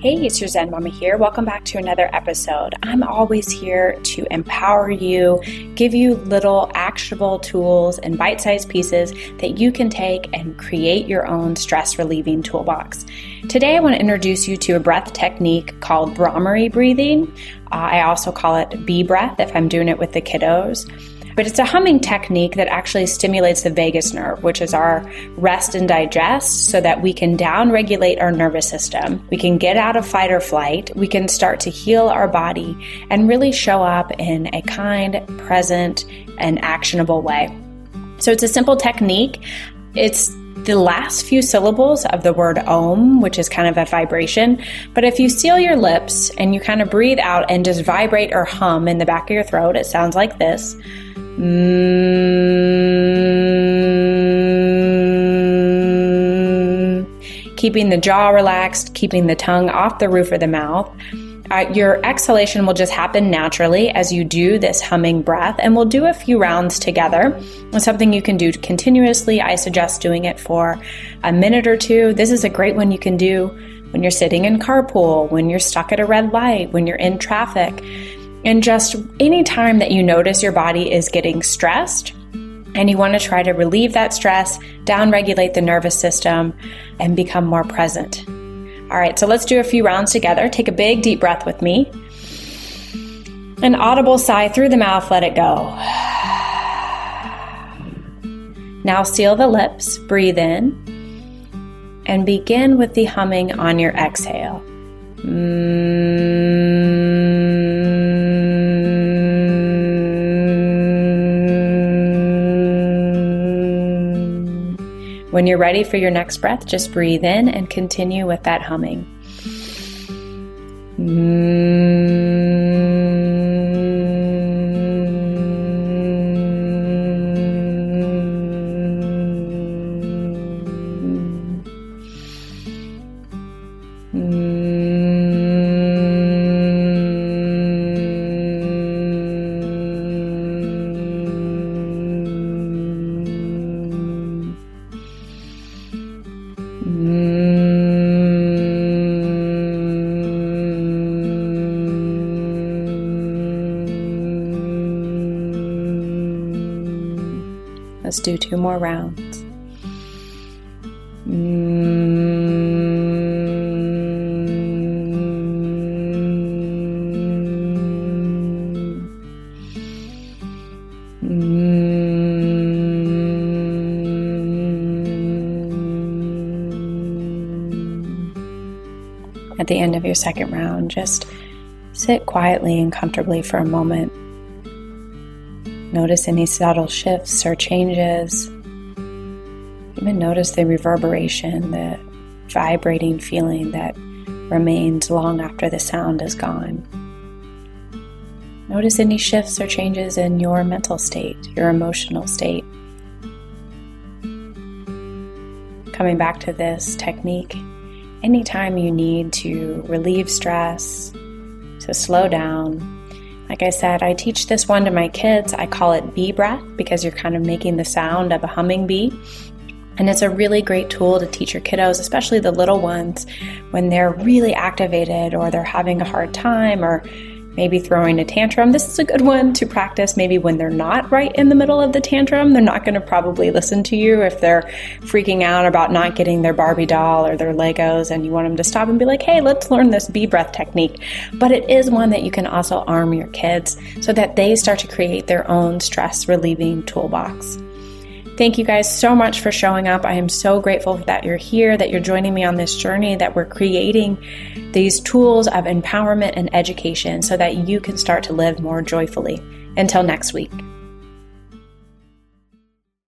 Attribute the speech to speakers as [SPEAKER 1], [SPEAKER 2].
[SPEAKER 1] Hey, it's your Zen Mama here. Welcome back to another episode. I'm always here to empower you, give you little actionable tools and bite sized pieces that you can take and create your own stress relieving toolbox. Today, I want to introduce you to a breath technique called Bhramari breathing. Uh, I also call it bee breath if I'm doing it with the kiddos. But it's a humming technique that actually stimulates the vagus nerve, which is our rest and digest, so that we can down regulate our nervous system. We can get out of fight or flight. We can start to heal our body and really show up in a kind, present, and actionable way. So it's a simple technique. It's the last few syllables of the word om, which is kind of a vibration. But if you seal your lips and you kind of breathe out and just vibrate or hum in the back of your throat, it sounds like this. Mm. Keeping the jaw relaxed, keeping the tongue off the roof of the mouth. Uh, your exhalation will just happen naturally as you do this humming breath, and we'll do a few rounds together. It's something you can do continuously. I suggest doing it for a minute or two. This is a great one you can do when you're sitting in carpool, when you're stuck at a red light, when you're in traffic. And just any time that you notice your body is getting stressed and you want to try to relieve that stress, down regulate the nervous system, and become more present. All right, so let's do a few rounds together. Take a big deep breath with me. An audible sigh through the mouth, let it go. Now seal the lips, breathe in, and begin with the humming on your exhale. Mm-hmm. When you're ready for your next breath, just breathe in and continue with that humming. Mm-hmm. Let's do two more rounds. At the end of your second round, just sit quietly and comfortably for a moment Notice any subtle shifts or changes. Even notice the reverberation, the vibrating feeling that remains long after the sound is gone. Notice any shifts or changes in your mental state, your emotional state. Coming back to this technique, anytime you need to relieve stress, to slow down, like I said, I teach this one to my kids. I call it bee breath because you're kind of making the sound of a humming bee. And it's a really great tool to teach your kiddos, especially the little ones, when they're really activated or they're having a hard time or maybe throwing a tantrum. This is a good one to practice maybe when they're not right in the middle of the tantrum. They're not going to probably listen to you if they're freaking out about not getting their Barbie doll or their Legos and you want them to stop and be like, hey, let's learn this bee breath technique. But it is one that you can also arm your kids so that they start to create their own stress relieving toolbox. Thank you guys so much for showing up. I am so grateful that you're here, that you're joining me on this journey, that we're creating these tools of empowerment and education so that you can start to live more joyfully. Until next week.